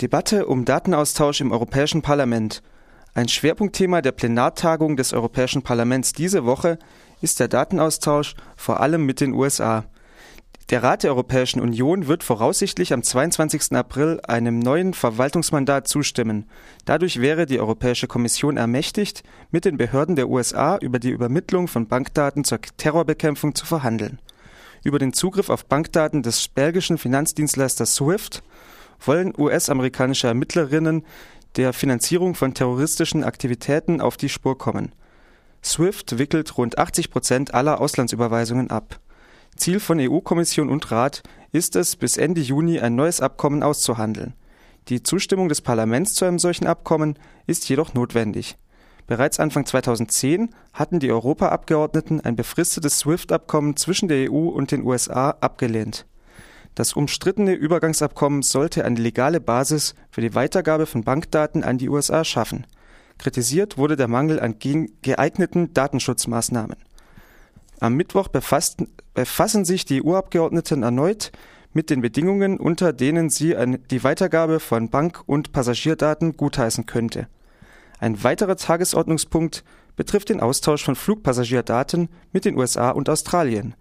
Debatte um Datenaustausch im Europäischen Parlament. Ein Schwerpunktthema der Plenartagung des Europäischen Parlaments diese Woche ist der Datenaustausch vor allem mit den USA. Der Rat der Europäischen Union wird voraussichtlich am 22. April einem neuen Verwaltungsmandat zustimmen. Dadurch wäre die Europäische Kommission ermächtigt, mit den Behörden der USA über die Übermittlung von Bankdaten zur Terrorbekämpfung zu verhandeln. Über den Zugriff auf Bankdaten des belgischen Finanzdienstleisters SWIFT wollen US-amerikanische Ermittlerinnen der Finanzierung von terroristischen Aktivitäten auf die Spur kommen. SWIFT wickelt rund 80 Prozent aller Auslandsüberweisungen ab. Ziel von EU-Kommission und Rat ist es, bis Ende Juni ein neues Abkommen auszuhandeln. Die Zustimmung des Parlaments zu einem solchen Abkommen ist jedoch notwendig. Bereits Anfang 2010 hatten die Europaabgeordneten ein befristetes SWIFT-Abkommen zwischen der EU und den USA abgelehnt. Das umstrittene Übergangsabkommen sollte eine legale Basis für die Weitergabe von Bankdaten an die USA schaffen. Kritisiert wurde der Mangel an geeigneten Datenschutzmaßnahmen. Am Mittwoch befassen sich die EU-Abgeordneten erneut mit den Bedingungen, unter denen sie die Weitergabe von Bank- und Passagierdaten gutheißen könnte. Ein weiterer Tagesordnungspunkt betrifft den Austausch von Flugpassagierdaten mit den USA und Australien.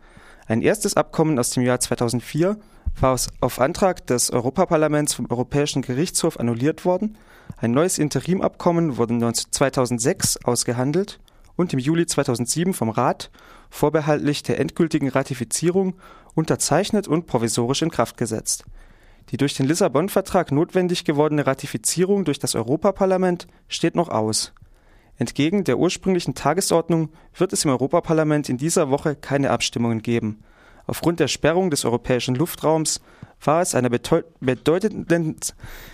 Ein erstes Abkommen aus dem Jahr 2004 war auf Antrag des Europaparlaments vom Europäischen Gerichtshof annulliert worden. Ein neues Interimabkommen wurde 2006 ausgehandelt und im Juli 2007 vom Rat vorbehaltlich der endgültigen Ratifizierung unterzeichnet und provisorisch in Kraft gesetzt. Die durch den Lissabon-Vertrag notwendig gewordene Ratifizierung durch das Europaparlament steht noch aus. Entgegen der ursprünglichen Tagesordnung wird es im Europaparlament in dieser Woche keine Abstimmungen geben. Aufgrund der Sperrung des europäischen Luftraums war es einer bedeutenden,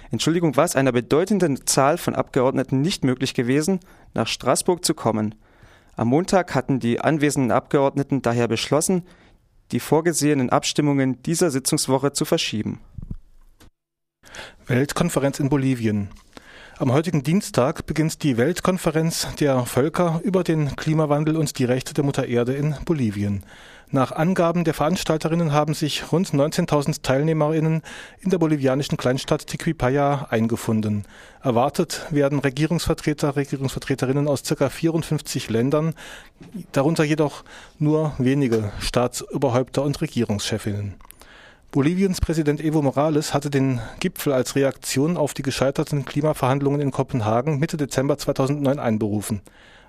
Entschuldigung, war es einer bedeutenden Zahl von Abgeordneten nicht möglich gewesen, nach Straßburg zu kommen. Am Montag hatten die anwesenden Abgeordneten daher beschlossen, die vorgesehenen Abstimmungen dieser Sitzungswoche zu verschieben. Weltkonferenz in Bolivien. Am heutigen Dienstag beginnt die Weltkonferenz der Völker über den Klimawandel und die Rechte der Mutter Erde in Bolivien. Nach Angaben der Veranstalterinnen haben sich rund 19.000 Teilnehmerinnen in der bolivianischen Kleinstadt Tiquipaya eingefunden. Erwartet werden Regierungsvertreter, Regierungsvertreterinnen aus ca. 54 Ländern, darunter jedoch nur wenige Staatsoberhäupter und Regierungschefinnen. Boliviens Präsident Evo Morales hatte den Gipfel als Reaktion auf die gescheiterten Klimaverhandlungen in Kopenhagen Mitte Dezember 2009 einberufen.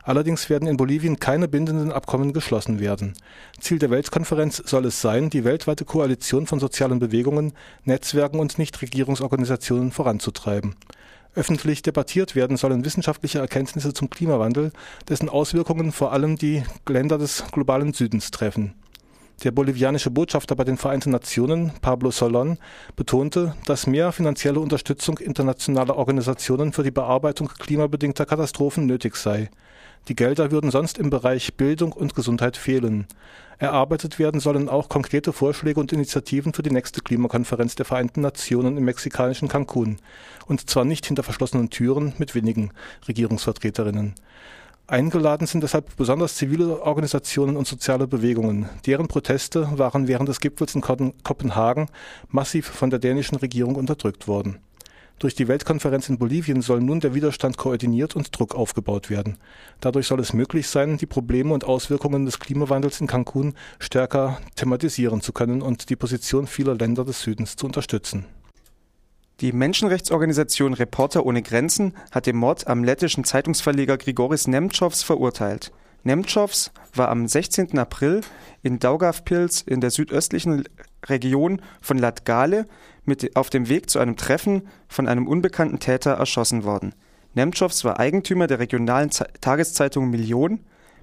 Allerdings werden in Bolivien keine bindenden Abkommen geschlossen werden. Ziel der Weltkonferenz soll es sein, die weltweite Koalition von sozialen Bewegungen, Netzwerken und Nichtregierungsorganisationen voranzutreiben. Öffentlich debattiert werden sollen wissenschaftliche Erkenntnisse zum Klimawandel, dessen Auswirkungen vor allem die Länder des globalen Südens treffen. Der bolivianische Botschafter bei den Vereinten Nationen, Pablo Solon, betonte, dass mehr finanzielle Unterstützung internationaler Organisationen für die Bearbeitung klimabedingter Katastrophen nötig sei. Die Gelder würden sonst im Bereich Bildung und Gesundheit fehlen. Erarbeitet werden sollen auch konkrete Vorschläge und Initiativen für die nächste Klimakonferenz der Vereinten Nationen im mexikanischen Cancun. Und zwar nicht hinter verschlossenen Türen mit wenigen Regierungsvertreterinnen. Eingeladen sind deshalb besonders zivile Organisationen und soziale Bewegungen. Deren Proteste waren während des Gipfels in Kopenhagen massiv von der dänischen Regierung unterdrückt worden. Durch die Weltkonferenz in Bolivien soll nun der Widerstand koordiniert und Druck aufgebaut werden. Dadurch soll es möglich sein, die Probleme und Auswirkungen des Klimawandels in Cancun stärker thematisieren zu können und die Position vieler Länder des Südens zu unterstützen. Die Menschenrechtsorganisation Reporter ohne Grenzen hat den Mord am lettischen Zeitungsverleger Grigoris Nemtsovs verurteilt. Nemtsovs war am 16. April in Daugavpils in der südöstlichen Region von Latgale mit auf dem Weg zu einem Treffen von einem unbekannten Täter erschossen worden. Nemtsovs war Eigentümer der regionalen Tageszeitung Million.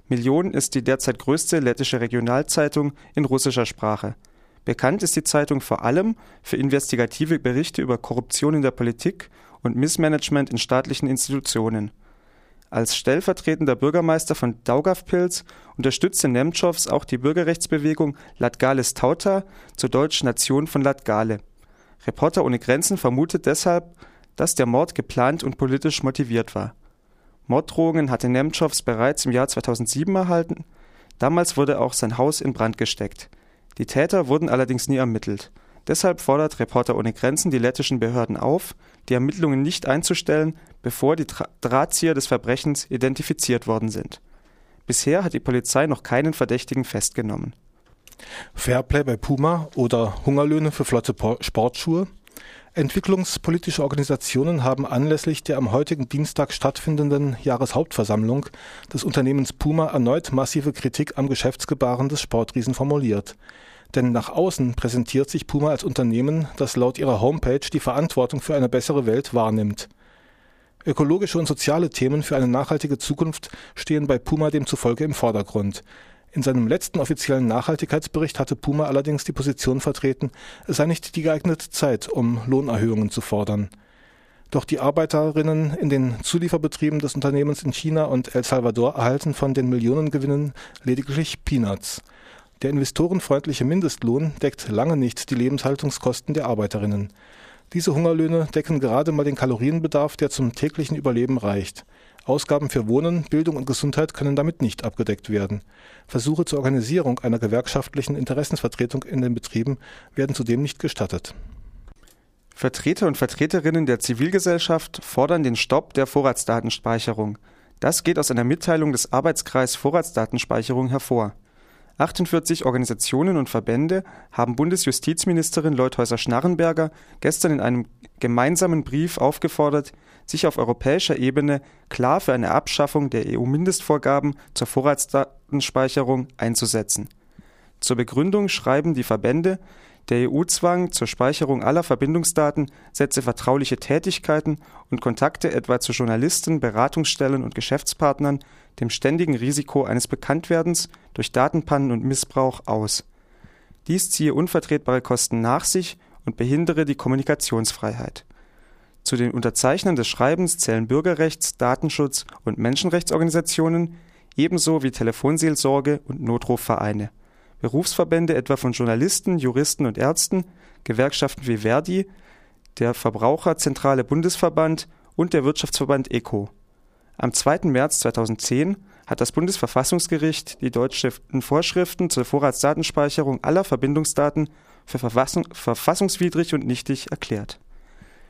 Million ist die derzeit größte lettische Regionalzeitung in russischer Sprache. Bekannt ist die Zeitung vor allem für investigative Berichte über Korruption in der Politik und Missmanagement in staatlichen Institutionen. Als stellvertretender Bürgermeister von Daugavpils unterstützte Nemtschows auch die Bürgerrechtsbewegung Latgales Tauta zur deutschen Nation von Latgale. Reporter ohne Grenzen vermutet deshalb, dass der Mord geplant und politisch motiviert war. Morddrohungen hatte Nemtschows bereits im Jahr 2007 erhalten. Damals wurde auch sein Haus in Brand gesteckt. Die Täter wurden allerdings nie ermittelt. Deshalb fordert Reporter ohne Grenzen die lettischen Behörden auf, die Ermittlungen nicht einzustellen, bevor die Drahtzieher des Verbrechens identifiziert worden sind. Bisher hat die Polizei noch keinen Verdächtigen festgenommen. Fairplay bei Puma oder Hungerlöhne für flotte Sportschuhe? Entwicklungspolitische Organisationen haben anlässlich der am heutigen Dienstag stattfindenden Jahreshauptversammlung des Unternehmens Puma erneut massive Kritik am Geschäftsgebaren des Sportriesen formuliert. Denn nach außen präsentiert sich Puma als Unternehmen, das laut ihrer Homepage die Verantwortung für eine bessere Welt wahrnimmt. Ökologische und soziale Themen für eine nachhaltige Zukunft stehen bei Puma demzufolge im Vordergrund. In seinem letzten offiziellen Nachhaltigkeitsbericht hatte Puma allerdings die Position vertreten, es sei nicht die geeignete Zeit, um Lohnerhöhungen zu fordern. Doch die Arbeiterinnen in den Zulieferbetrieben des Unternehmens in China und El Salvador erhalten von den Millionengewinnen lediglich Peanuts. Der investorenfreundliche Mindestlohn deckt lange nicht die Lebenshaltungskosten der Arbeiterinnen. Diese Hungerlöhne decken gerade mal den Kalorienbedarf, der zum täglichen Überleben reicht. Ausgaben für Wohnen, Bildung und Gesundheit können damit nicht abgedeckt werden. Versuche zur Organisierung einer gewerkschaftlichen Interessensvertretung in den Betrieben werden zudem nicht gestattet. Vertreter und Vertreterinnen der Zivilgesellschaft fordern den Stopp der Vorratsdatenspeicherung. Das geht aus einer Mitteilung des Arbeitskreis Vorratsdatenspeicherung hervor. 48 Organisationen und Verbände haben Bundesjustizministerin Leuthäuser-Schnarrenberger gestern in einem gemeinsamen Brief aufgefordert, sich auf europäischer Ebene klar für eine Abschaffung der EU-Mindestvorgaben zur Vorratsdatenspeicherung einzusetzen. Zur Begründung schreiben die Verbände, der EU-Zwang zur Speicherung aller Verbindungsdaten setze vertrauliche Tätigkeiten und Kontakte etwa zu Journalisten, Beratungsstellen und Geschäftspartnern dem ständigen Risiko eines Bekanntwerdens durch Datenpannen und Missbrauch aus. Dies ziehe unvertretbare Kosten nach sich und behindere die Kommunikationsfreiheit. Zu den Unterzeichnern des Schreibens zählen Bürgerrechts-, Datenschutz- und Menschenrechtsorganisationen ebenso wie Telefonseelsorge und Notrufvereine, Berufsverbände etwa von Journalisten, Juristen und Ärzten, Gewerkschaften wie Verdi, der Verbraucherzentrale Bundesverband und der Wirtschaftsverband ECO. Am 2. März 2010 hat das Bundesverfassungsgericht die deutschen Vorschriften zur Vorratsdatenspeicherung aller Verbindungsdaten für verfassungswidrig und nichtig erklärt